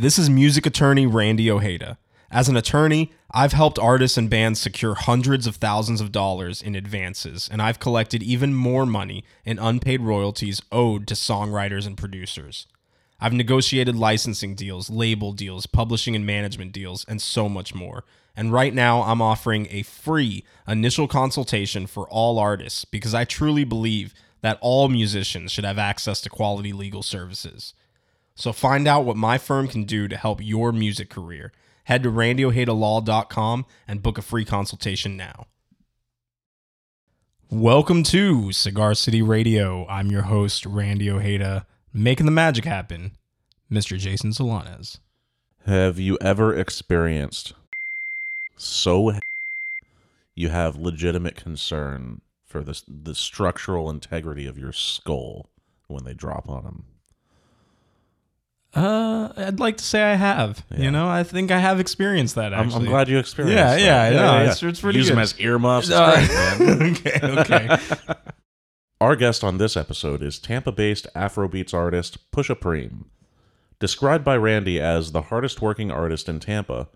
This is music attorney Randy Ojeda. As an attorney, I've helped artists and bands secure hundreds of thousands of dollars in advances, and I've collected even more money in unpaid royalties owed to songwriters and producers. I've negotiated licensing deals, label deals, publishing and management deals, and so much more. And right now, I'm offering a free initial consultation for all artists because I truly believe that all musicians should have access to quality legal services. So find out what my firm can do to help your music career. Head to randyojedalaw.com and book a free consultation now. Welcome to Cigar City Radio. I'm your host, Randy Ojeda, making the magic happen, Mr. Jason Solanas. Have you ever experienced so you have legitimate concern for the the structural integrity of your skull when they drop on them? Uh, I'd like to say I have. Yeah. You know, I think I have experienced that. I'm, I'm glad you experienced. Yeah, that. yeah, no, it's- it's pretty Use them as earmuffs. Uh, great, man. okay, okay. Our guest on this episode is Tampa-based Afrobeats artist Pusha Preme. Described by Randy as the hardest working artist in Tampa,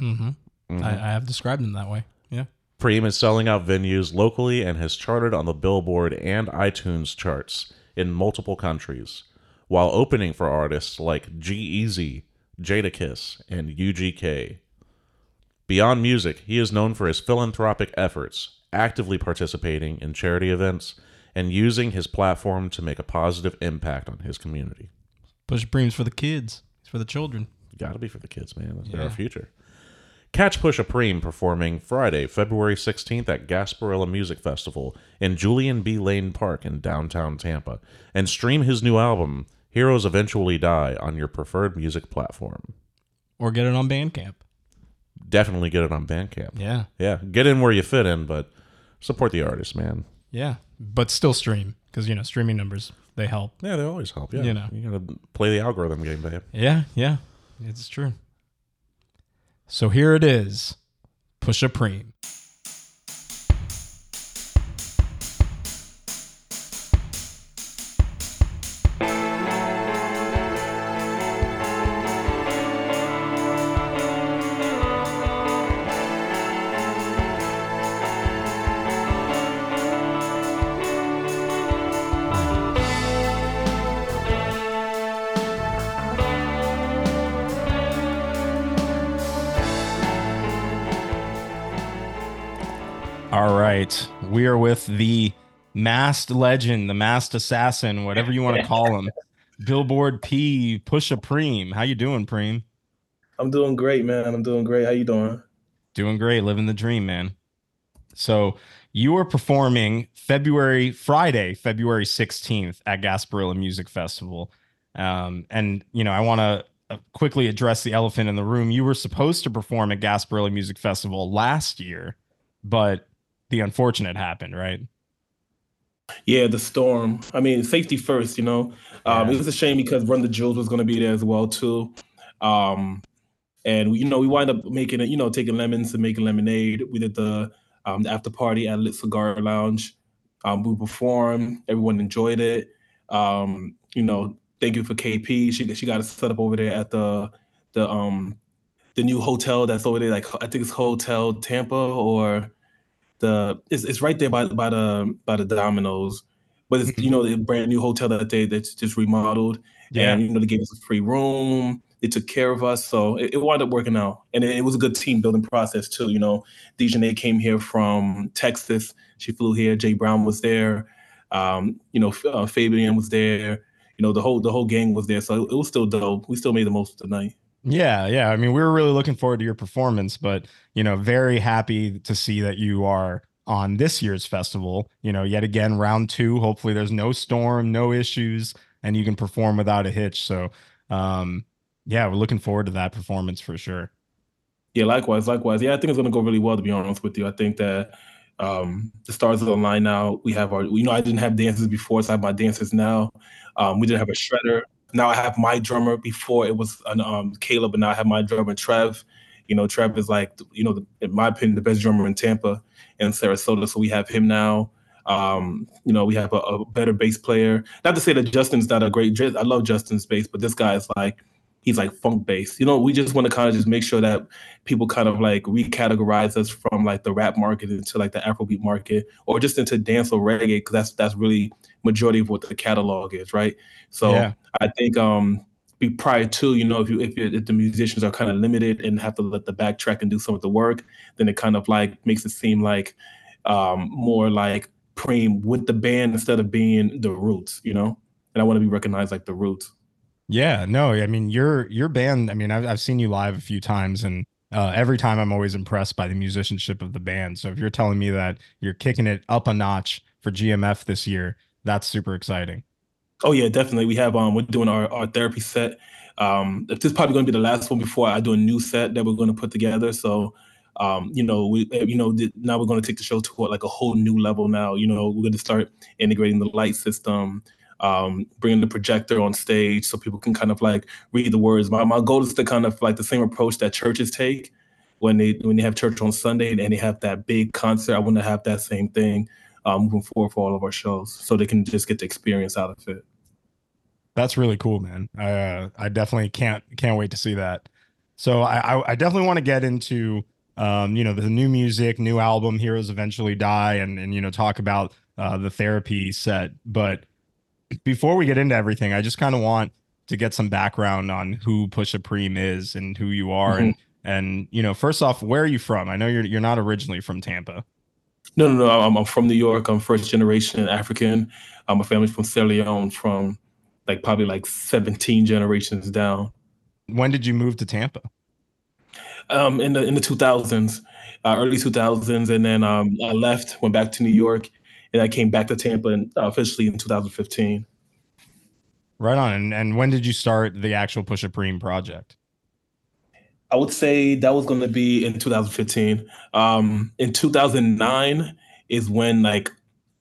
I, I have described him that way. Yeah. Preme is selling out venues locally and has charted on the Billboard and iTunes charts in multiple countries, while opening for artists like G-Eazy, Jadakiss, and UGK. Beyond music, he is known for his philanthropic efforts, actively participating in charity events, and using his platform to make a positive impact on his community. Push Preme's for the kids. It's for the children. Got to be for the kids, man. They're Yeah. our future. Catch Pusha Preme performing Friday, February 16th at Gasparilla Music Festival in Julian B. Lane Park in downtown Tampa, and stream his new album, Heroes Eventually Die, on your preferred music platform. Or get it on Bandcamp. Definitely get it on Bandcamp. Yeah. Yeah, get in where you fit in, but support the artist, man. Yeah. But still stream because, you know, streaming numbers, they help. Yeah, they always help. Yeah, You know. you gotta play the algorithm game, babe. Yeah. Yeah. It's true. So here it is Pusha Preme. All right. We are with the masked legend, the masked assassin, whatever you want to call him. Billboard P, Pusha Preme. How you doing, Preme? I'm doing great, man. I'm doing great. How you doing? Doing great, living the dream, man. So you are performing February Friday, February 16th at Gasparilla Music Festival. Um, and you know, I want to uh, quickly address the elephant in the room. You were supposed to perform at Gasparilla Music Festival last year, but the unfortunate happened, right? Yeah, the storm. I mean, safety first, you know. Um, Yeah. It was a shame because Run the Jewels was going to be there as well too. Um, and you know, we wind up making it, you know, taking lemons and making lemonade. We did the um, the after party at Lit Cigar Lounge. Um, we performed. Everyone enjoyed it. Um, you know, thank you for KP. She she got us set up over there at the the um the new hotel that's over there. Like I think it's Hotel Tampa or the it's, it's right there by by the by the Domino's, but it's you know the brand new hotel that they that's just remodeled, and you know they gave us a free room. They took care of us, so it, it wound up working out, and it, it was a good team building process too. You know, Dejanay came here from Texas. She flew here. Jay Brown was there. Um, you know, uh, Fabian was there. You know, the whole the whole gang was there, so it, was still dope. We still made the most of the night. Yeah, yeah. I mean, we were really looking forward to your performance, but you know, very happy to see that you are on this year's festival. You know, yet again, round two. Hopefully, there's no storm, no issues, and you can perform without a hitch. So, um, yeah, we're looking forward to that performance for sure. Yeah, likewise, likewise. Yeah, I think it's gonna go really well. To be honest with you, I think that um, the stars are online now. We have our, you know, I didn't have dancers before, so I have my dancers now. Um, we didn't have a shredder. Now I have my drummer. Before it was an, um, Caleb, but now I have my drummer Trev. You know, Trev is like, you know, the, in my opinion, the best drummer in Tampa and Sarasota. So we have him now. Um, you know, we have a, a better bass player. Not to say that Justin's not a great. I love Justin's bass, but this guy is like he's like funk based. You know, we just want to kind of just make sure that people kind of like recategorize us from like the rap market into like the Afrobeat market or just into dance or reggae because that's that's really majority of what the catalog is, right? So yeah. I think um be prior to you know if you if, if the musicians are kind of limited and have to let the backtrack and do some of the work, then it kind of like makes it seem like um more like Preme with the band instead of being the roots, you know. And I want to be recognized like the roots. Yeah, no, I mean your your band. I mean, I've I've seen you live a few times, and uh, every time I'm always impressed by the musicianship of the band. So if you're telling me that you're kicking it up a notch for GMF this year, that's super exciting. Oh yeah, definitely. We have um we're doing our, our therapy set. Um this is probably gonna be the last one before I do a new set that we're gonna put together. So um, you know, we you know now we're going to take the show to like a whole new level. Now, you know, we're going to start integrating the light system, um, bringing the projector on stage so people can kind of like read the words. My, my goal is to kind of like the same approach that churches take when they when they have church on Sunday and they have that big concert. I want to have that same thing um, moving forward for all of our shows, so they can just get the experience out of it. That's really cool, man. I uh, I definitely can't can't wait to see that. So I I, I definitely want to get into um, you know the new music, new album, Heroes Eventually Die, and and you know talk about uh, the therapy set, but before we get into everything, I just kind of want to get some background on who Pusha Preme is and who you are, mm-hmm. and and you know, first off, where are you from? I know you're you're not originally from Tampa. No, no, no. I'm, I'm from New York. I'm first generation African. Um, my family's from Sierra Leone, from like probably like 17 generations down. When did you move to Tampa? Um, in the in the 2000s, uh, early 2000s, and then um, I left, went back to New York, and I came back to Tampa in, uh, officially in 2015. Right on. And, and when did you start the actual Pusha Preme project? I would say that was going to be in 2015. Um, in 2009 is when like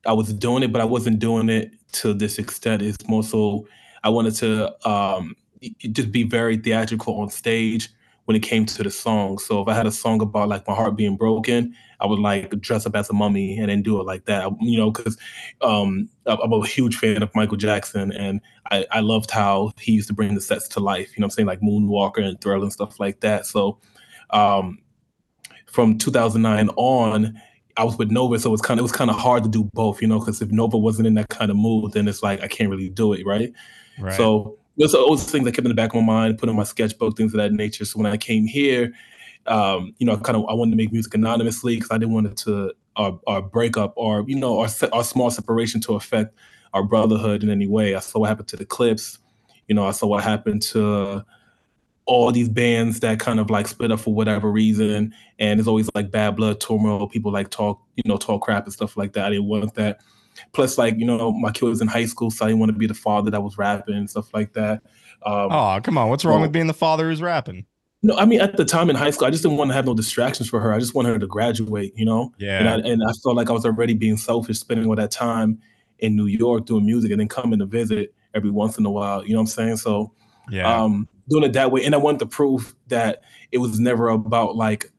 I was doing it, but I wasn't doing it to this extent. It's more so I wanted to um, just be very theatrical on stage when it came to the song. So if I had a song about like my heart being broken, I would like dress up as a mummy and then do it like that. You know, because um, I'm a huge fan of Michael Jackson, and I, I loved how he used to bring the sets to life. You know, I'm saying like Moonwalker and Thriller and stuff like that. So um, from 2009 on. I was with Nova, so it was kind of it was kind of hard to do both, you know, because if Nova wasn't in that kind of mood, then it's like I can't really do it, right? Right. So those are things that kept in the back of my mind, put in my sketchbook, things of that nature. So when I came here, um, you know, I kind of I wanted to make music anonymously because I didn't want it to our, our breakup or you know our our small separation to affect our brotherhood in any way. I saw what happened to the Clipse, You know, I saw what happened to all these bands that kind of like split up for whatever reason, and it's always like bad blood, turmoil. People like talk, you know, talk crap and stuff like that. I didn't want that. Plus, like you know, my kid was in high school, so I didn't want to be the father that was rapping and stuff like that. Um, oh, come on! What's wrong with being the father who's rapping? No, I mean at the time in high school, I just didn't want to have no distractions for her. I just wanted her to graduate, you know. Yeah. And I, and I felt like I was already being selfish, spending all that time in New York doing music, and then coming to visit every once in a while. You know what I'm saying? So, yeah. Um, doing it that way, and I wanted to prove that it was never about like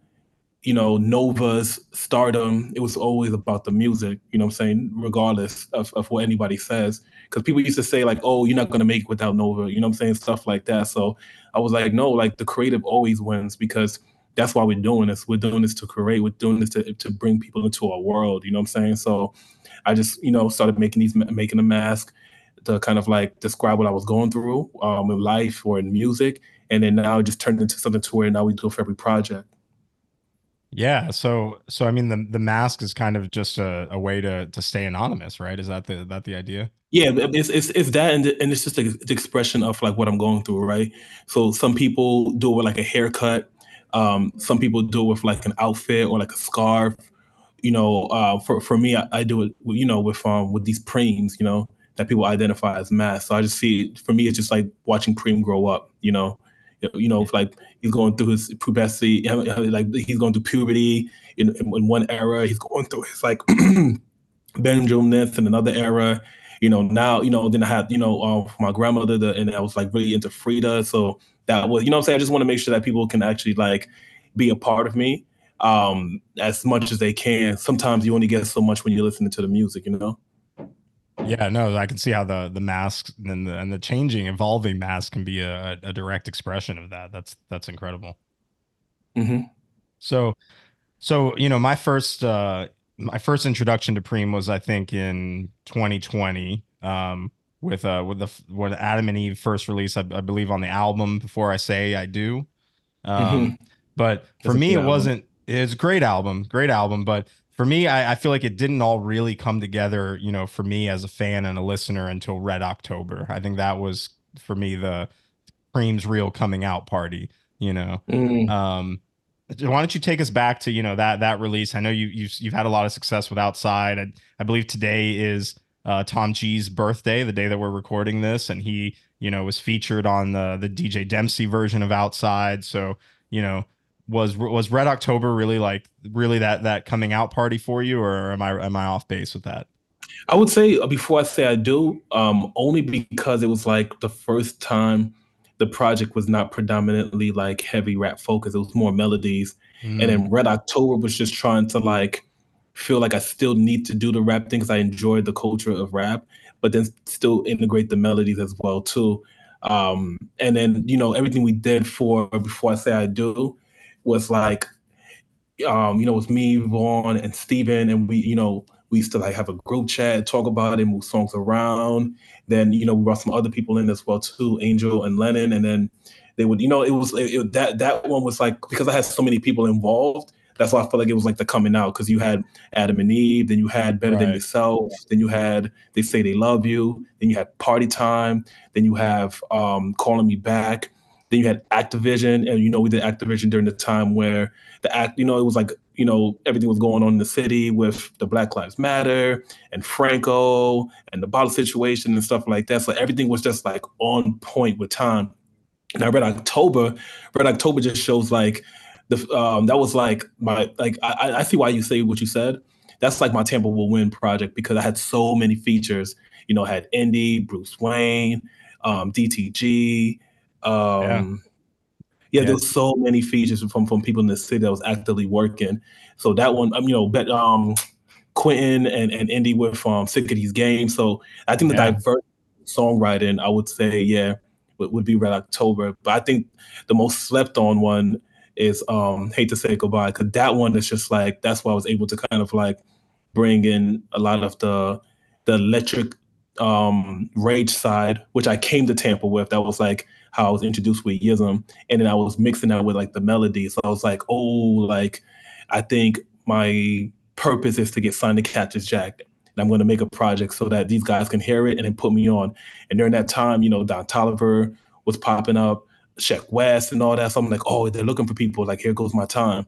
you know, Nova's stardom, it was always about the music, you know I'm saying, regardless of, of what anybody says. Because people used to say, like, oh, you're not going to make it without Nova, you know I'm saying, stuff like that. So I was like, no, like the creative always wins because that's why we're doing this. We're doing this to create, we're doing this to, to bring people into our world, you know I'm saying? So I just, you know, started making these, making a mask to kind of like describe what I was going through um, in life or in music. And then now it just turned into something to where now we do it for every project. Yeah. So so I mean the the mask is kind of just a, a way to to stay anonymous, right? Is that the that the idea? Yeah, it's it's, it's that and, and it's just the, the expression of like what I'm going through, right? So some people do it with like a haircut. Um, some people do it with like an outfit or like a scarf. You know, uh, for for me, I, I do it, you know, with um with these preems, you know, that people identify as masks. So I just see for me, it's just like watching preem grow up, you know, you know, like he's going through his puberty, like he's going through puberty in, in one era. He's going through his like Benjaminess in another era. You know, now, you know, then I had, you know, uh, my grandmother, the, and I was like really into Frida. So that was, you know I'm saying? I just want to make sure that people can actually like be a part of me um, as much as they can. Sometimes you only get so much when you're listening to the music, you know? Yeah, no, I can see how the the masks and the and the changing, evolving mask can be a, a direct expression of that. That's that's incredible. hmm So, so you know, my first uh my first introduction to Preme was I think in 2020 um with uh with the when Adam and Eve first release I, I believe on the album Before I Say I Do. Um but for That's me it album. wasn't it's a great album, great album, but for me I, I feel like it didn't all really come together, you know, for me as a fan and a listener until Red October. I think that was for me the Preme's real coming out party, you know. Mm. Um, why don't you take us back to you know that that release? I know you you've you've had a lot of success with Outside. I, I believe today is uh, Tom G's birthday, the day that we're recording this, and he you know was featured on the the DJ Dempsey version of Outside. So you know was was Red October really like really that that coming out party for you, or am I am I off base with that? I would say uh, before I say I do, um, only because it was like the first time the project was not predominantly like heavy rap focus. It was more melodies. And then Red October was just trying to like feel like I still need to do the rap thing because I enjoyed the culture of rap, but then still integrate the melodies as well too. Um, and then you know everything we did for before I say I do was like um, you know, it was me, Vaughn, and Steven, and we, you know, we used to like have a group chat, talk about it, move songs around. Then, you know, we brought some other people in as well too, Angel and Lennon, and then they would, you know, it was it, it- that that one was like because I had so many people involved. That's why I felt like it was like the coming out because you had Adam and Eve, then you had Better Than Yourself, then you had They Say They Love You, then you had Party Time, then you have um, Calling Me Back, then you had Activision, and you know we did Activision during the time where the act, you know, it was like you know everything was going on in the city with the Black Lives Matter and Franco and the bottle situation and stuff like that. So everything was just like on point with time. And I Red October. Red October just shows like the um, that was like my like I, I- I see why you say what you said. That's like my Tampa will win project because I had so many features. You know, I had Indy, Bruce Wayne, um, DTG. Um, yeah, Yeah. there was so many features from from people in the city that was actively working. So that one, um, you know, bet um, Quentin and and Indy were from Sick of These Games. So I think the diverse songwriting, I would say, yeah, would, would be Red October. But I think the most slept on one is um Hate to Say Goodbye because that one is just like that's why I was able to kind of like bring in a lot of the the electric um rage side, which I came to Tampa with. That was like how I was introduced with Yism, and then I was mixing that with like the melody. So I was like, oh, like I think my purpose is to get signed to Cactus Jack. And I'm going to make a project so that these guys can hear it and then put me on. And during that time, you know, Don Toliver was popping up, Sheck Wes and all that. So I'm like, oh, they're looking for people. Like, here goes my time.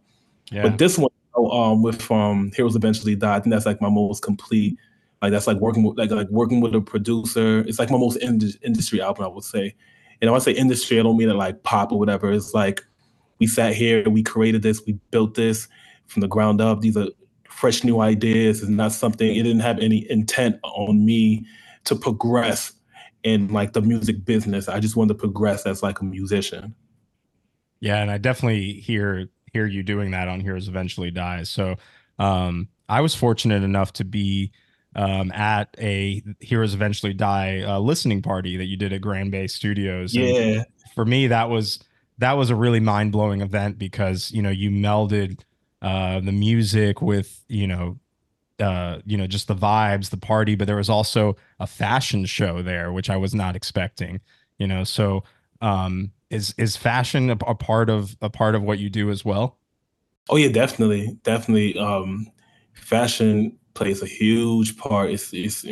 Yeah, But this one, um, with um, Heroes Eventually Die, I think that's like my most complete. Like that's like working with like like working with a producer. It's like my most ind- industry album, I would say. And when I say industry, I don't mean it like pop or whatever. It's like we sat here, we created this, we built this from the ground up. These are fresh new ideas. It's not something. It didn't have any intent on me to progress in like the music business. I just wanted to progress as like a musician. Yeah, and I definitely hear hear you doing that on Heroes Eventually Dies. So um, I was fortunate enough to be um, at a Heroes Eventually Die uh, listening party that you did at Grand Bay Studios. And Yeah. for me, that was that was a really mind blowing event because you know you melded uh, the music with you know uh, you know just the vibes, the party, but there was also a fashion show there, which I was not expecting. You know, so um, is is fashion a, a part of a part of what you do as well? Oh yeah, definitely, definitely. Um, fashion plays a huge part. It's, it's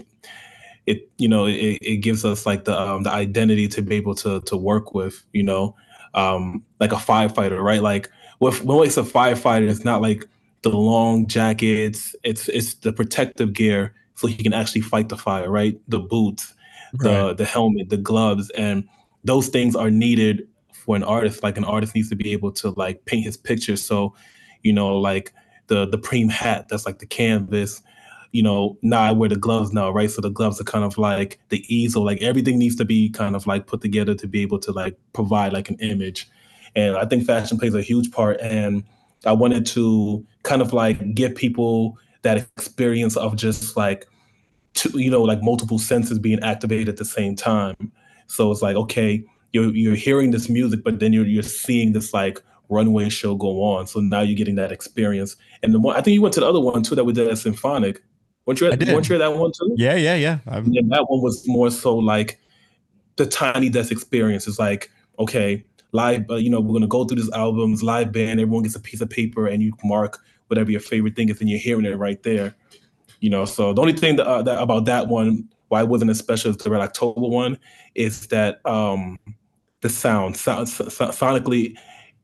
it you know it, it gives us like the um, the identity to be able to to work with. You know, um, like a firefighter, right? Like when it's a firefighter, it's not like the long jackets. It's it's the protective gear so he can actually fight the fire, right? The boots, the the helmet, the gloves, and those things are needed for an artist. Like an artist needs to be able to like paint his picture. So, you know, like the the preem hat, that's like the canvas. You know, now I wear the gloves now, right? So the gloves are kind of like the easel. Like everything needs to be kind of like put together to be able to like provide like an image. And I think fashion plays a huge part. And I wanted to kind of like give people that experience of just like to, you know, like multiple senses being activated at the same time. So it's like, okay, you're you're hearing this music, but then you're you're seeing this like runway show go on. So now you're getting that experience. And the one I think you went to the other one too that we did at Symphonic. Weren't you at, weren't you at that one too? Yeah, yeah, yeah. And that one was more so like the tiny desk experience. It's like, okay, live, uh, you know, we're gonna go through these albums, live band, everyone gets a piece of paper and you mark whatever your favorite thing is, and you're hearing it right there. You know, so the only thing that, uh, that about that one, why it wasn't as special as the Red October one, is that um the sound, sound so, sonically.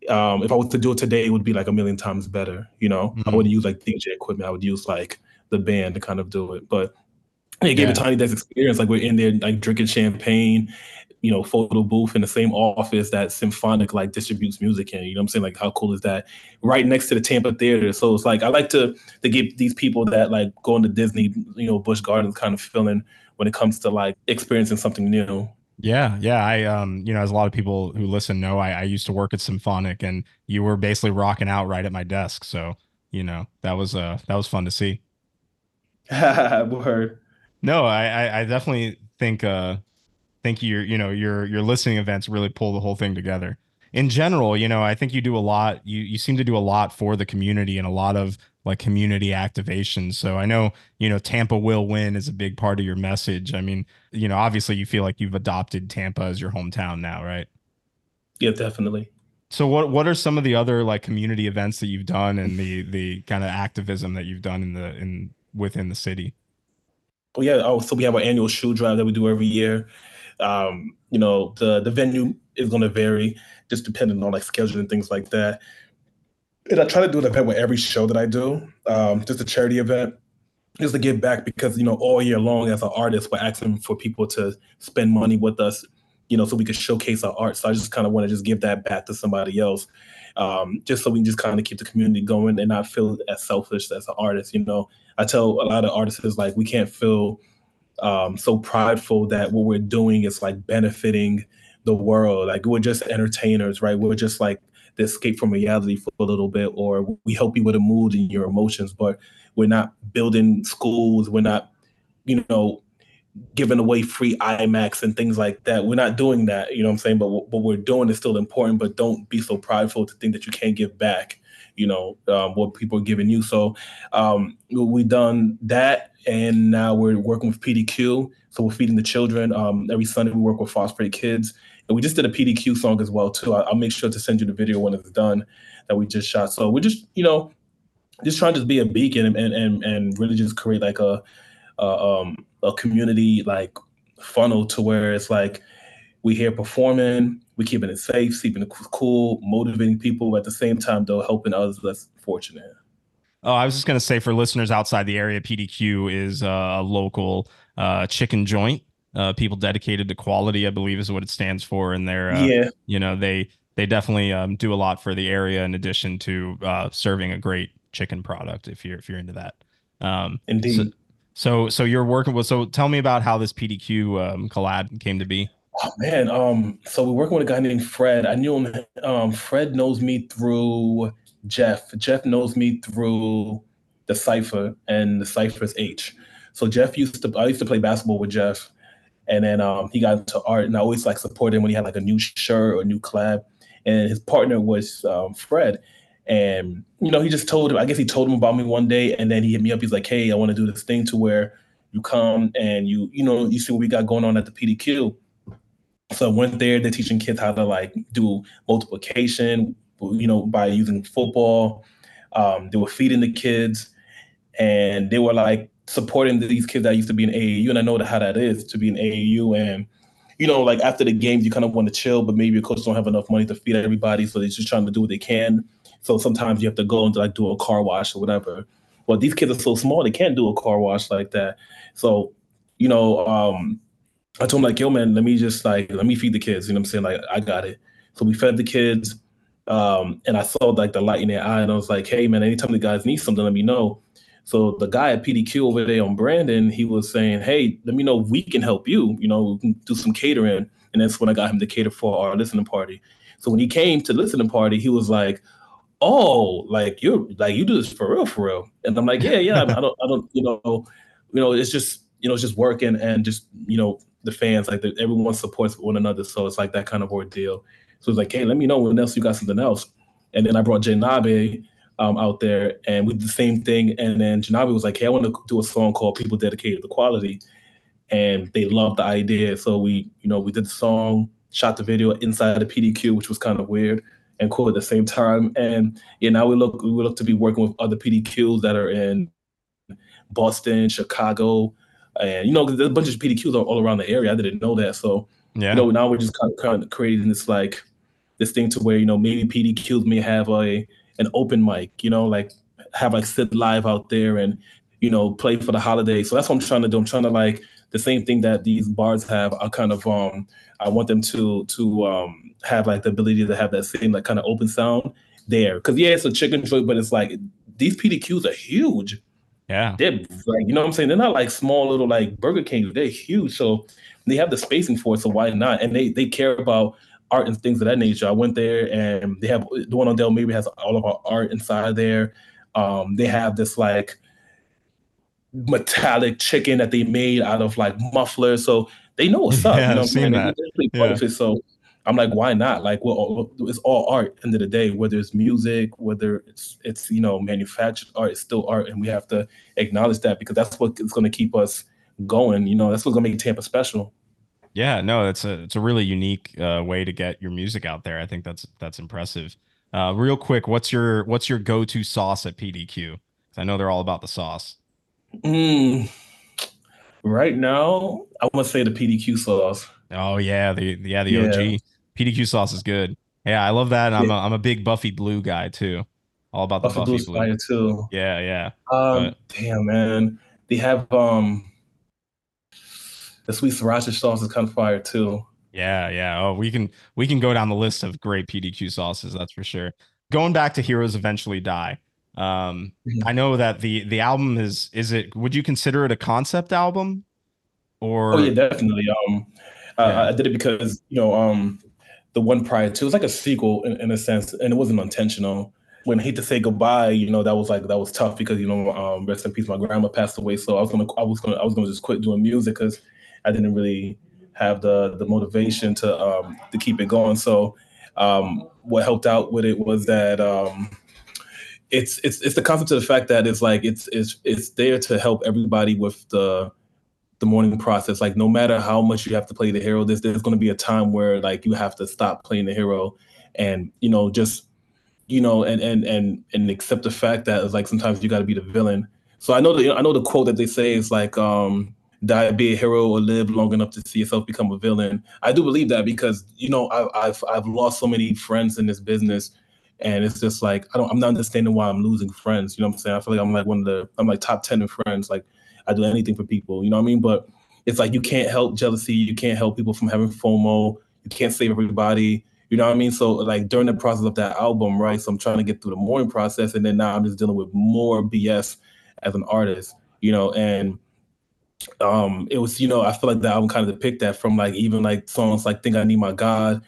Um, if I was to do it today, it would be like a million times better. You know, mm-hmm. I wouldn't use like DJ equipment. I would use like the band to kind of do it. But it gave yeah. a tiny desk experience. Like we're in there, like drinking champagne, you know, photo booth in the same office that Symphonic like distributes music in. You know what I'm saying? Like how cool is that? Right next to the Tampa Theater. So it's like I like to to give these people that like going to Disney, you know, Busch Gardens kind of feeling when it comes to like experiencing something new. Yeah, yeah. I um, you know, as a lot of people who listen know, I, I used to work at Symphonic and you were basically rocking out right at my desk. So, you know, that was uh that was fun to see. Word. No, I, I, I definitely think uh think your you know your your listening events really pull the whole thing together in general you know i think you do a lot you you seem to do a lot for the community and a lot of like community activation. So i know you know tampa will win is a big part of your message. I mean you know obviously you feel like you've adopted tampa as your hometown now right? Yeah definitely. So what what are some of the other like community events that you've done and the the kind of activism that you've done in the in within the city? Well yeah. Oh so we have our annual shoe drive that we do every year. Um, you know, the the venue is going to vary just depending on like schedule and things like that. And I try to do an event with every show that I do, um, just a charity event, just to give back because you know all year long as an artist we're asking for people to spend money with us, you know, so we can showcase our art. So I just kind of want to just give that back to somebody else, um, just so we can just kind of keep the community going and not feel as selfish as an artist. You know, I tell a lot of artists like we can't feel um, so prideful that what we're doing is like benefiting the world. Like we're just entertainers, right? We're just like escape from reality for a little bit, or we help you with a mood and your emotions, but we're not building schools. We're not, you know, giving away free IMAX and things like that. We're not doing that, you know what I'm saying? But what we're doing is still important, but don't be so prideful to think that you can't give back, you know, um, what people are giving you. So um, we've done that and now we're working with PDQ. So we're feeding the children. Um, every Sunday we work with Foster Kids, and we just did a PDQ song as well too. I, will make sure to send you the video when it's done that we just shot. So we're just you know just trying to be a beacon and and and really just create like a, a um a community like funnel to where it's like we here performing, we keeping it safe, keeping it cool, motivating people at the same time though helping others less fortunate. Oh, I was just to say for listeners outside the area, PDQ is a local uh, chicken joint. Uh, people dedicated to quality, I believe, is what it stands for. And they're, uh, yeah, you know, they they definitely um, do a lot for the area in addition to uh, serving a great chicken product. If you're if you're into that, um, indeed. So, so, so you're working with. So tell me about how this PDQ um, collab came to be. Oh man, um, so we're working with a guy named Fred. I knew him. Um, Fred knows me through Jeff. Jeff knows me through the cipher, and the cipher is H. So Jeff used to I used to play basketball with Jeff, and then um, he got into art, and I always like supported him when he had like a new shirt or a new collab. And his partner was um, Fred, and you know he just told him. I guess he told him about me one day, and then he hit me up. He's like, "Hey, I want to do this thing to where you come and you you know you see what we got going on at the PDQ." So I went there. They're teaching kids how to like do multiplication, you know, by using football. Um, they were feeding the kids, and they were like supporting these kids that used to be in AAU. And I know how that is to be in AAU. And you know, like after the games, you kind of want to chill, but maybe your coach don't have enough money to feed everybody, so they're just trying to do what they can. So sometimes you have to go and like do a car wash or whatever. Well, these kids are so small, they can't do a car wash like that. So, you know, um, I told him like, yo, man, let me just like let me feed the kids. You know what I'm saying? Like, I got it. So we fed the kids. Um, and I saw like the light in their eye, and I was like, "Hey, man, anytime the guys need something, let me know." So the guy at PDQ over there on Brandon, he was saying, "Hey, let me know if we can help you. You know, we can do some catering." And that's when I got him to cater for our listening party. So when he came to listening party, he was like, "Oh, like you're like you do this for real, for real." And I'm like, "Yeah, yeah. I don't, I don't, you know, you know, it's just you know, it's just working and just you know the fans like the, everyone supports one another. So it's like that kind of ordeal. So it's like, hey, let me know when else you got something else. And then I brought Janabe um, out there, and we did the same thing. And then Janabe was like, hey, I want to do a song called "People Dedicated to Quality," and they loved the idea. So we, you know, we did the song, shot the video inside the PDQ, which was kind of weird and cool at the same time. And yeah, now we look we look to be working with other PDQs that are in Boston, Chicago, and you know, there's a bunch of PDQs all, all around the area. I didn't know that, so yeah. you know, now we're just kind of, kind of creating this like this thing to where you know maybe PDQs may have a an open mic, you know, like have like sit live out there and you know play for the holiday. So that's what I'm trying to do. I'm trying to like the same thing that these bars have. I kind of um I want them to to um have like the ability to have that same like kind of open sound there. Cause yeah, it's a chicken joint, but it's like these PDQs are huge. Yeah. They're like, you know what I'm saying? They're not like small little like Burger King. They're huge. So they have the spacing for it. So why not? And they they care about art and things of that nature. I went there and they have the one on Dale maybe has all of our art inside there. Um, they have this like metallic chicken that they made out of like mufflers. So they know what's up. Yeah, you know I've seen that. Yeah. So I'm like, why not? Like, well, it's all art. End of the day, whether it's music, whether it's it's you know manufactured art, it's still art, and we have to acknowledge that because that's what is going to keep us going. You know, that's what's going to make Tampa special. Yeah, no, that's a it's a really unique uh, way to get your music out there. I think that's that's impressive. Uh, real quick, what's your what's your go to sauce at PDQ? Because I know they're all about the sauce. Mm, right now, I want to say the PDQ sauce. Oh yeah, the yeah the yeah. OG. PDQ sauce is good. Yeah, I love that. I'm a, I'm a big Buffy Blue guy too. All about the Buffy, Buffy Blue. Fire too. Yeah, yeah. Um, but, damn man, they have um the sweet sriracha sauce is kind of fire too. Yeah, yeah. Oh, we can we can go down the list of great PDQ sauces. That's for sure. Going back to Heroes Eventually Die. Um, mm-hmm. I know that the the album is is it? Would you consider it a concept album? Or oh yeah, definitely. Um, yeah. I did it because you know um the one prior to it was like a sequel in, in a sense, and it wasn't intentional. When I hate to say goodbye, you know, that was like that was tough because you know, um, rest in peace, my grandma passed away. So I was gonna, I was gonna, I was gonna just quit doing music because I didn't really have the the motivation to um, to keep it going. So um, what helped out with it was that um, it's it's it's the concept of the fact that it's like it's it's it's there to help everybody with the the mourning process. Like no matter how much you have to play the hero, there's there's going to be a time where like you have to stop playing the hero, and you know just you know and and and and accept the fact that it's like sometimes you got to be the villain. So I know the I know the quote that they say is like um die be a hero or live long enough to see yourself become a villain. I do believe that because you know I, I've I've lost so many friends in this business. And it's just like I don't I'm not understanding why I'm losing friends. You know what I'm saying? I feel like I'm like one of the I'm like top ten in friends. Like I do anything for people. You know what I mean? But it's like you can't help jealousy. You can't help people from having FOMO. You can't save everybody. You know what I mean? So like during the process of that album, right? So I'm trying to get through the mourning process, and then now I'm just dealing with more BS as an artist. You know, and um it was you know I feel like the album kind of depict that from like even like songs like "Think I Need My God,"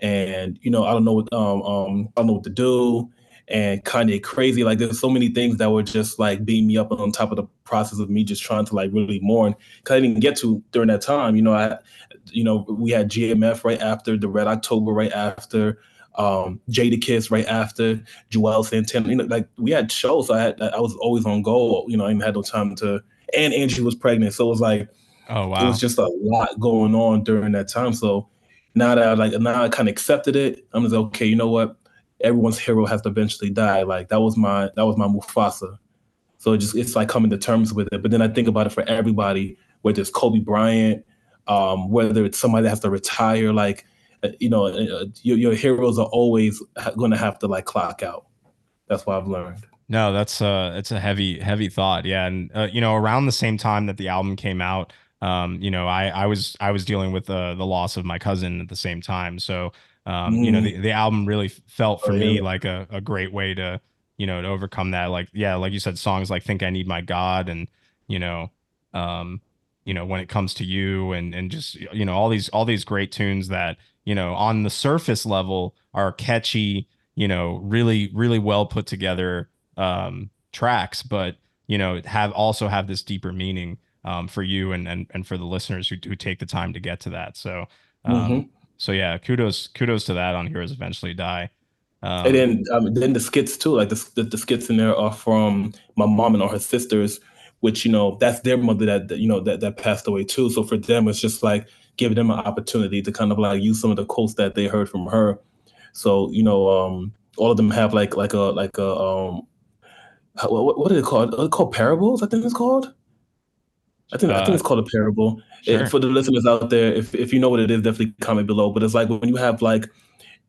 and you know I don't know what um um I don't know what to do and Kanye crazy. Like there's so many things that were just like beating me up on top of the process of me just trying to like really mourn. Cause I didn't get to during that time. You know, I you know, we had GMF right after, the Red October right after, um, Jadakiss right after, Juelz Santana. You know, like we had shows. I had I was always on goal. You know, I didn't have no time to and Angie was pregnant. So it was like Oh wow. It was just a lot going on during that time. So now that I like now I kind of accepted it, I'm just like, okay, you know what? everyone's hero has to eventually die. Like that was my that was my Mufasa. So it just it's like coming to terms with it. But then I think about it for everybody, whether it's Kobe Bryant, um, whether it's somebody that has to retire, like uh, you know, uh, your, your heroes are always going to have to like clock out. That's what I've learned. No, that's uh, it's a heavy, heavy thought. Yeah, and uh, you know, around the same time that the album came out, um, you know, I I was I was dealing with uh, the loss of my cousin at the same time. So um, mm. you know, mm. the, the album really felt for oh, me yeah. like a, a great way to, you know, to overcome that. Like, yeah, like you said, songs like Think I Need My God and, you know, um, you know, when it comes to you and and just you know, all these all these great tunes that, you know, on the surface level are catchy, you know, really, really well put together um tracks, but you know, have also have this deeper meaning um, for you and, and and for the listeners who, who take the time to get to that. So um, Mhm. so yeah, kudos kudos to that on Heroes Eventually Die. Um, and then um, then the skits too, like the, the the skits in there are from my mom and all her sisters, which you know that's their mother that that, you know that that passed away too. So for them, it's just like giving them an opportunity to kind of like use some of the quotes that they heard from her. So you know, um, all of them have like like a like a um, what, what are they called? Are they called parables? I think it's called. I think I Uh, think it's called a parable. sure. For the listeners out there, if if you know what it is, definitely comment below. But it's like when you have like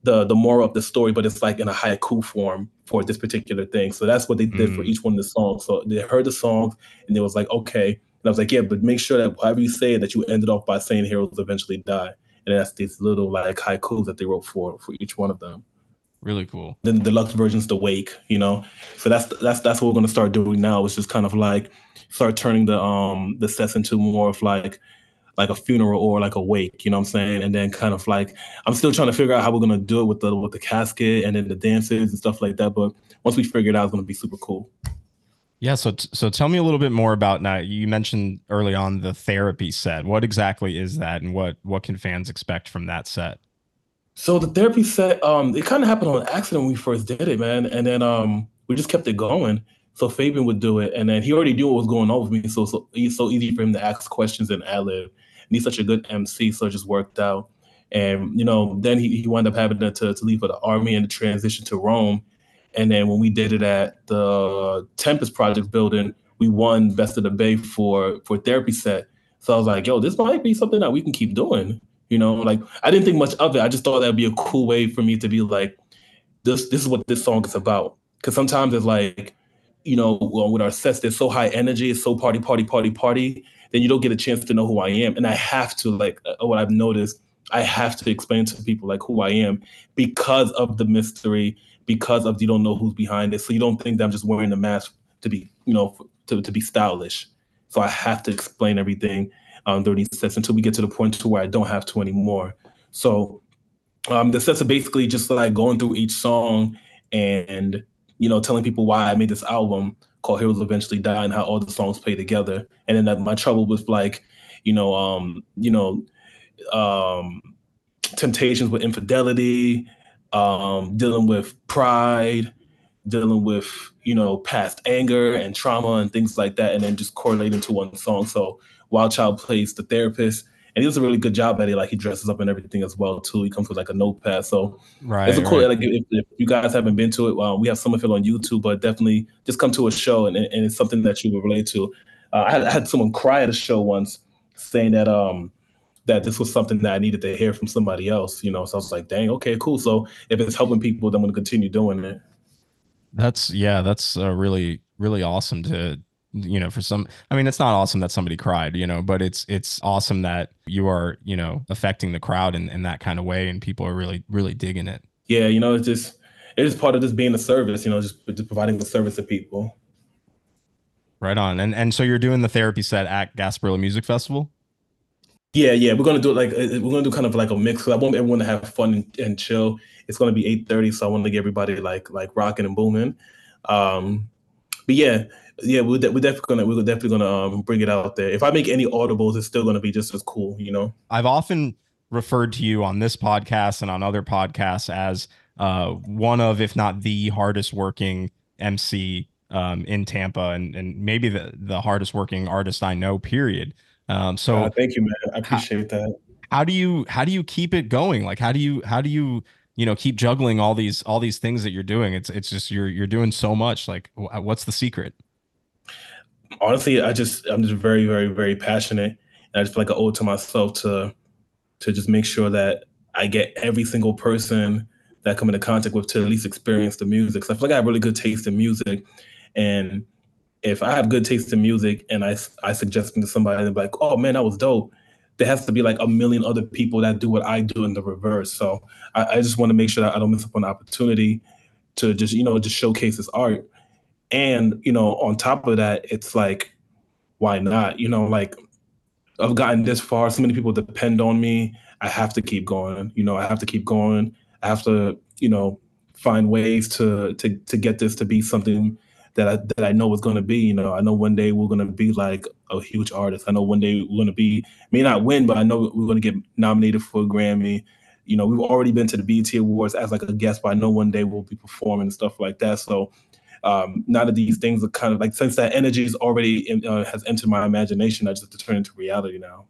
the the moral of the story, but it's like in a haiku form for this particular thing. So that's what they did for Mm. each one of the songs. So they heard the songs and they was like, okay. And I was like, yeah, but make sure that however you say it, that you ended off by saying heroes eventually die. And that's these little like haikus that they wrote for for each one of them. Really cool. Then the deluxe version's the wake, you know. So that's that's that's what we're gonna start doing now. It's just kind of like start turning the um the sets into more of like like a funeral or like a wake, you know what I'm saying? And then kind of like I'm still trying to figure out how we're gonna do it with the with the casket and then the dances and stuff like that. But once we figure it out, it's gonna be super cool. Yeah, so t- so tell me a little bit more about now. You mentioned early on the therapy set. What exactly is that, and what what can fans expect from that set? So the therapy set, um, it kind of happened on accident when we first did it, man. And then um, we just kept it going. So Fabian would do it, and then he already knew what was going on with me. So so it's so easy for him to ask questions and ad lib. And he's such a good MC, so it just worked out. And you know, then he, he wound up having to, to leave for the army and transition to Rome. And then when we did it at the Tempus Project building, we won Best of the Bay for for therapy set. So I was like, yo, this might be something that we can keep doing. You know, like I didn't think much of it. I just thought that'd be a cool way for me to be like, this this is what this song is about. Because sometimes it's like, you know, well, with our sets, they're so high energy, it's so party, party, party, party. Then you don't get a chance to know who I am, and I have to like uh, what I've noticed. I have to explain to people like who I am because of the mystery, because of you don't know who's behind it, so you don't think that I'm just wearing a mask to be, you know, to, to be stylish. So I have to explain everything um, sets until we get to the point to where I don't have to anymore. So um, the sets are basically just like going through each song and you know telling people why I made this album called Heroes Eventually Die and how all the songs play together. And then that my trouble was like, you know, um, you know, um, temptations with infidelity, um, dealing with pride, dealing with you know past anger and trauma and things like that, and then just correlating to one song. So Wild Child plays the therapist, and he does a really good job at it. Like he dresses up and everything as well too. He comes with like a notepad, so Right. it's a cool. right. Like if, if you guys haven't been to it, well, we have some of it on YouTube, but definitely just come to a show, and, and it's something that you will relate to. Uh, I, had, I had someone cry at a show once, saying that um that this was something that I needed to hear from somebody else. You know, so I was like, dang, okay, cool. So if it's helping people, then I'm gonna continue doing it. That's yeah, that's uh, really really awesome to you know for some I mean it's not awesome that somebody cried, you know, but it's it's awesome that you are, you know, affecting the crowd in, in that kind of way and people are really really digging it. Yeah, you know, it's just it is part of just being a service. You know, just, just providing the service to people. Right on. And and so you're doing the therapy set at Gasparilla Music Festival? Yeah, yeah, we're gonna do it like uh, we're gonna do kind of like a mix. 'cause I want everyone to have fun and, and chill. It's gonna be eight thirty, so I want to get everybody like like rocking and booming. Um, but yeah, yeah, we're, de- we're definitely gonna we're definitely gonna um, bring it out there. If I make any audibles, it's still gonna be just as cool, you know. I've often referred to you on this podcast and on other podcasts as uh, one of, if not the hardest working MC um, in Tampa, and and maybe the the hardest working artist I know. Period. Um, so Uh, thank you, man. I appreciate that. how do you how do you keep it going? Like how do you how do you you know keep juggling all these all these things that you're doing? It's it's just you're you're doing so much. Like what's the secret? honestly, I just I'm just very, very, very passionate, and I just feel like I owe it to myself to to just make sure that I get every single person that I come into contact with to at least experience the music. So I feel like I have really good taste in music, and if I have good taste in music and I I suggest to somebody, like, "Oh man, that was dope." There has to be like a million other people that do what I do in the reverse. So I, I just want to make sure that I don't miss up on an opportunity to just you know just showcase this art. And you know, on top of that, it's like, why not? You know, like I've gotten this far. So many people depend on me. I have to keep going. You know, I have to keep going. I have to, you know, find ways to to to get this to be something that I, that I know is going to be. You know, I know one day we're going to be like a huge artist. I know one day we're going to be may not win, but I know we're going to get nominated for a Grammy. You know, we've already been to the BET Awards as like a guest, but I know one day we'll be performing and stuff like that. So um, none of these things are kind of like since that energy is already in, uh, has entered my imagination, I just have to turn into reality now.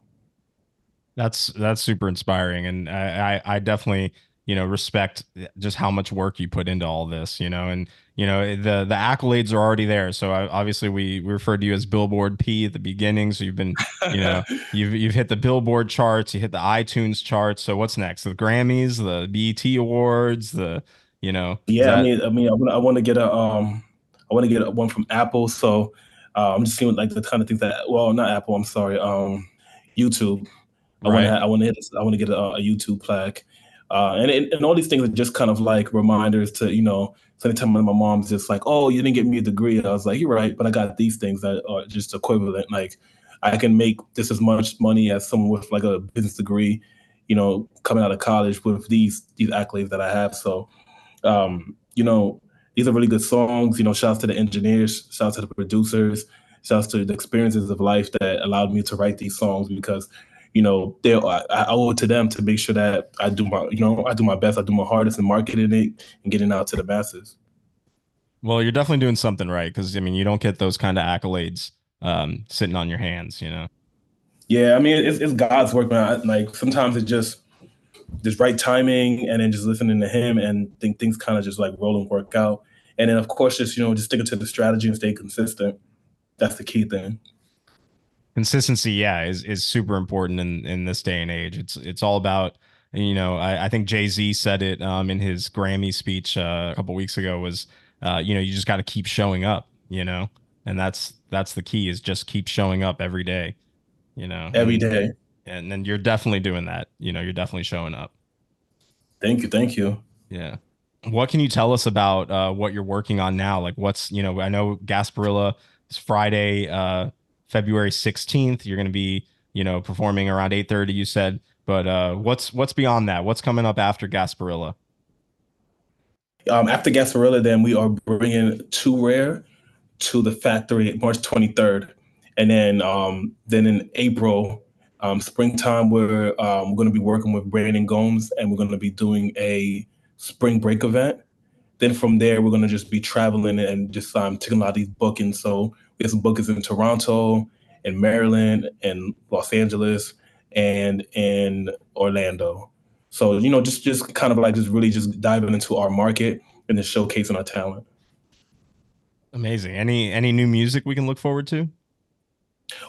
That's that's super inspiring, and I I, I definitely you know respect just how much work you put into all this you know and you know the the accolades are already there. So obviously we, we referred to you as billboard p at the beginning. So you've been you know you've you've hit the billboard charts you hit the itunes charts. So what's next? The grammys the bet awards the you know yeah that... i mean i mean i want, I want to get a um i want to get a one from apple. So uh, i'm just seeing like the kind of things that well not apple i'm sorry um youtube. I right. want to i want to hit i want to get a, a youtube plaque uh, and, and all these things are just kind of like reminders to, you know, so anytime my mom's just like, oh, you didn't get me a degree. I was like, you're right, but I got these things that are just equivalent. Like I can make just as much money as someone with like a business degree, you know, coming out of college with these these accolades that I have. So, um, you know, these are really good songs. You know, shouts to the engineers, shouts to the producers, shouts to the experiences of life that allowed me to write these songs because you know, they I, I owe it to them to make sure that I do my, you know, I do my best, I do my hardest in marketing it and getting out to the masses. Well, you're definitely doing something right because I mean, you don't get those kind of accolades um, sitting on your hands, you know. Yeah, I mean, it's, it's God's work, man. Like sometimes it just just right timing, and then just listening to Him, and think things kind of just like roll and work out. And then, of course, just you know, just sticking to the strategy and stay consistent. That's the key thing consistency yeah is is super important in in this day and age. It's it's all about you know i, I think jay-z said it um, in his grammy speech uh, a couple weeks ago was uh, you know you just got to keep showing up you know? And that's that's the key is just keep showing up every day you know? Every day. and then you're definitely doing that you know you're definitely showing up. Thank you thank you. Yeah. What can you tell us about uh, what you're working on now? Like what's you know i know gasparilla is friday uh, February 16th. You're going to be, you know, performing around 8:30. You said, but uh, what's what's beyond that? What's coming up after Gasparilla? Um, after Gasparilla, then we are bringing Too Rare to the factory March 23rd, and then um, then in April, um, springtime, we're um, we're going to be working with Brandon Gomes, and we're going to be doing a spring break event. Then from there, we're going to just be traveling and just um, taking a lot of these bookings. So we have some bookings in Toronto, in Maryland, and Los Angeles, and in Orlando. So you know, just just kind of like just really just diving into our market and just showcasing our talent. Amazing. Any any new music we can look forward to?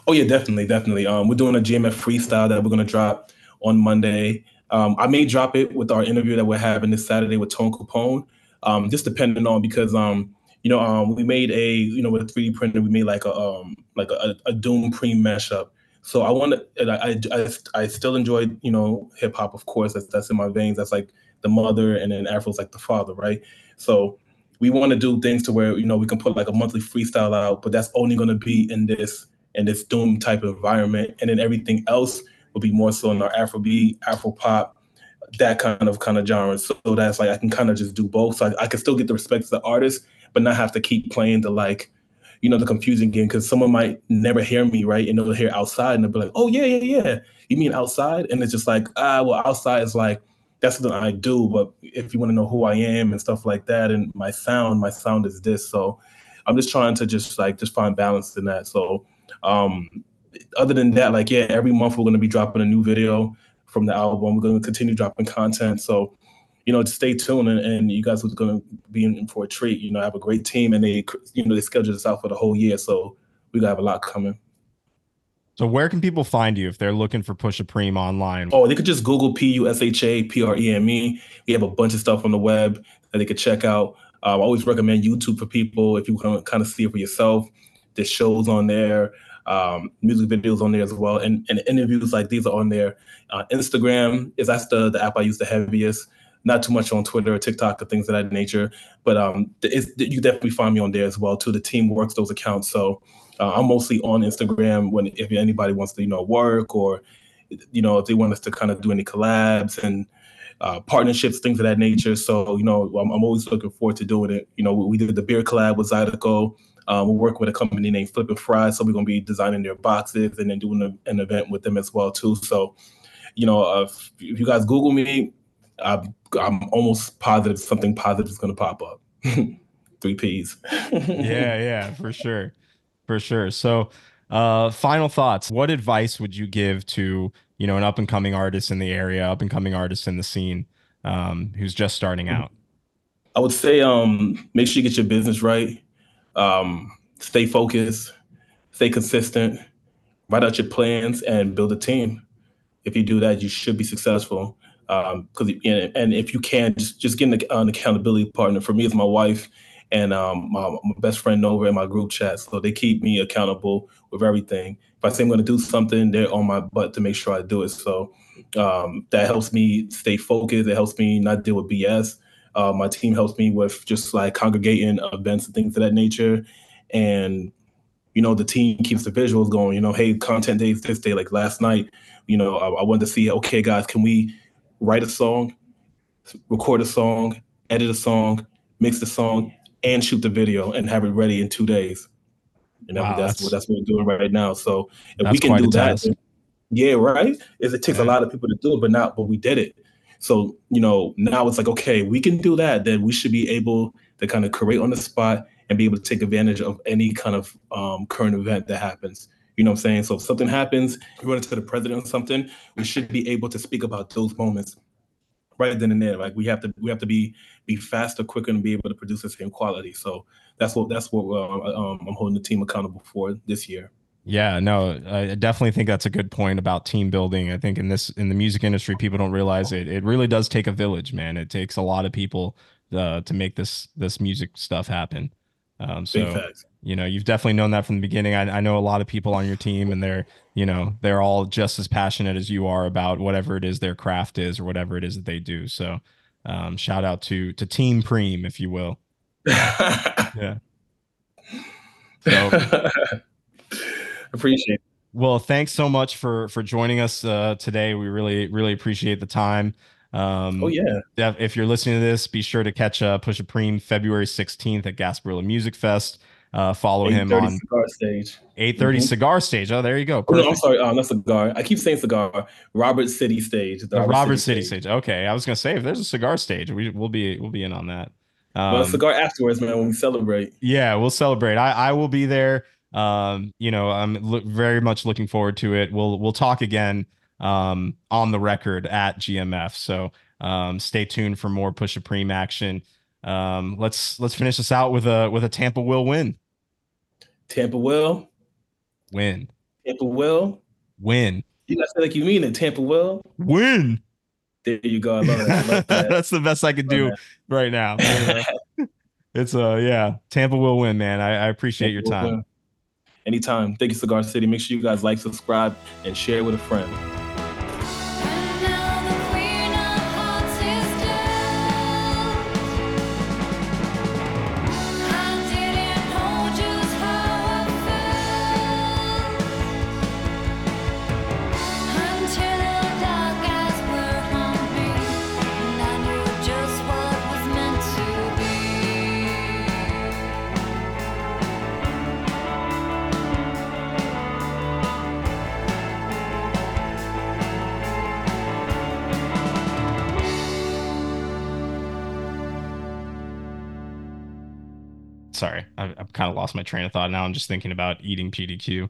Oh yeah, definitely, definitely. Um, we're doing a GMF freestyle that we're gonna drop on Monday. Um, I may drop it with our interview that we're having this Saturday with Tone Capone. Um, just depending on because um, you know, um, we made a, you know, with a 3D printer, we made like a, um, like a, a Doom Preme mashup. So I want to, I, I, I still enjoy, you know, hip hop, of course. That's that's in my veins. That's like the mother, and then Afro's like the father, right? So we want to do things to where you know we can put like a monthly freestyle out, but that's only going to be in this in this Doom type of environment, and then everything else will be more so in our Afrobeat, Afro pop, that kind of kind of genre. So that's like I can kind of just do both. So I, I can still get the respect of the artist, but not have to keep playing the like, you know, the confusing game because someone might never hear me, right? And they'll hear outside and they'll be like, oh, yeah, yeah, yeah. You mean outside? And it's just like, ah, well, outside is like, that's what I do. But if you want to know who I am and stuff like that and my sound, my sound is this. So I'm just trying to just like, just find balance in that. So, um, other than that, like, yeah, every month we're going to be dropping a new video from the album. We're going to continue dropping content. So you know, stay tuned and, and you guys are going to be in for a treat. You know, I have a great team and they, you know, they scheduled this out for the whole year. So we got to have a lot coming. So where can people find you if they're looking for Pusha Preme online? Oh, they could just Google P U S H A P R E M E. We have a bunch of stuff on the web that they could check out. Um, I always recommend YouTube for people if you want to kind of see it for yourself. There's shows on there, um, music videos on there as well, and, and interviews like these are on there. Uh, Instagram is that's the the app I use the heaviest not too much on Twitter or TikTok or things of that nature. But um, you definitely find me on there as well too. The team works those accounts, so uh, I'm mostly on Instagram when if anybody wants to you know work or you know if they want us to kind of do any collabs and uh, partnerships, things of that nature. So, you know, I'm, I'm, always looking forward to doing it. You know, we did the beer collab with Zydeco. Um, we work with a company named Flip Fry, so we're going to be designing their boxes and then doing a, an event with them as well too. So, you know, uh, if, you guys Google me, I'm, I'm almost positive something positive is going to pop up. Three P's. yeah, yeah, for sure, for sure. So, uh, final thoughts. What advice would you give to you know an up and coming artist in the area, up and coming artist in the scene, um, who's just starting out? I would say um, make sure you get your business right. Um, stay focused, stay consistent, write out your plans, and build a team. If you do that, you should be successful. Because um, and if you can, just just get an, an accountability partner. For me, it's my wife and um, my, my, best friend over in my group chat. So they keep me accountable with everything. If I say I'm going to do something, they're on my butt to make sure I do it. So um, that helps me stay focused. It helps me not deal with BS. Uh, my team helps me with just like congregating events and things of that nature. And, you know, the team keeps the visuals going. You know, hey, content days this day. Like last night, you know, I, I wanted to see, okay, guys, can we write a song, record a song, edit a song, mix the song, and shoot the video and have it ready in two days. And wow, that's, that's, what that's what we're doing right now. So if we can do that, then, yeah, right. Is it takes yeah. a lot of people to do it, but not, but we did it. So you know now it's like okay, we can do that. Then we should be able to kind of create on the spot and be able to take advantage of any kind of um, current event that happens. You know what I'm saying? So if something happens, we run into the president or something, we should be able to speak about those moments right then and there. Like we have to we have to be be faster, quicker, and be able to produce the same quality. So that's what that's what uh, um, I'm holding the team accountable for this year. Yeah, no, I definitely think that's a good point about team building. I think in this in the music industry, people don't realize it. It really does take a village, man. It takes a lot of people uh, to make this this music stuff happen. Um, so you know, you've definitely known that from the beginning. I, I, know a lot of people on your team, and they're, you know, they're all just as passionate as you are about whatever it is their craft is or whatever it is that they do. So, um, shout out to to Team Preme, if you will. yeah. So, appreciate. It. Well, thanks so much for for joining us uh, today. We really really appreciate the time. Um, oh yeah. If you're listening to this, be sure to catch uh, Pusha Preme February 16th at Gasparilla Music Fest. Uh, follow him on cigar stage. 8:30 mm-hmm. cigar stage. Oh, there you go. Oh, no, I'm sorry. Uh, not cigar. I keep saying cigar. Robert City stage. The Robert, Robert City, City stage. Okay, I was gonna say if there's a cigar stage, we will be we'll be in on that. Um, well, cigar afterwards, man. When we celebrate. Yeah, we'll celebrate. I I will be there. Um, you know, I'm look very much looking forward to it. We'll we'll talk again um on the record at GMF. So um stay tuned for more Pusha Preme action. Um, let's let's finish this out with a with a Tampa will win. Tampa will win. Tampa will win. You guys say like you mean it. Tampa will win. There you go. I love it. I love that. That's the best I could do right now. it's uh yeah, Tampa will win, man. I, I appreciate Tampa your time. Anytime. Thank you, Cigar City. Make sure you guys like, subscribe, and share with a friend. Lost my train of thought. Now I'm just thinking about eating PDQ.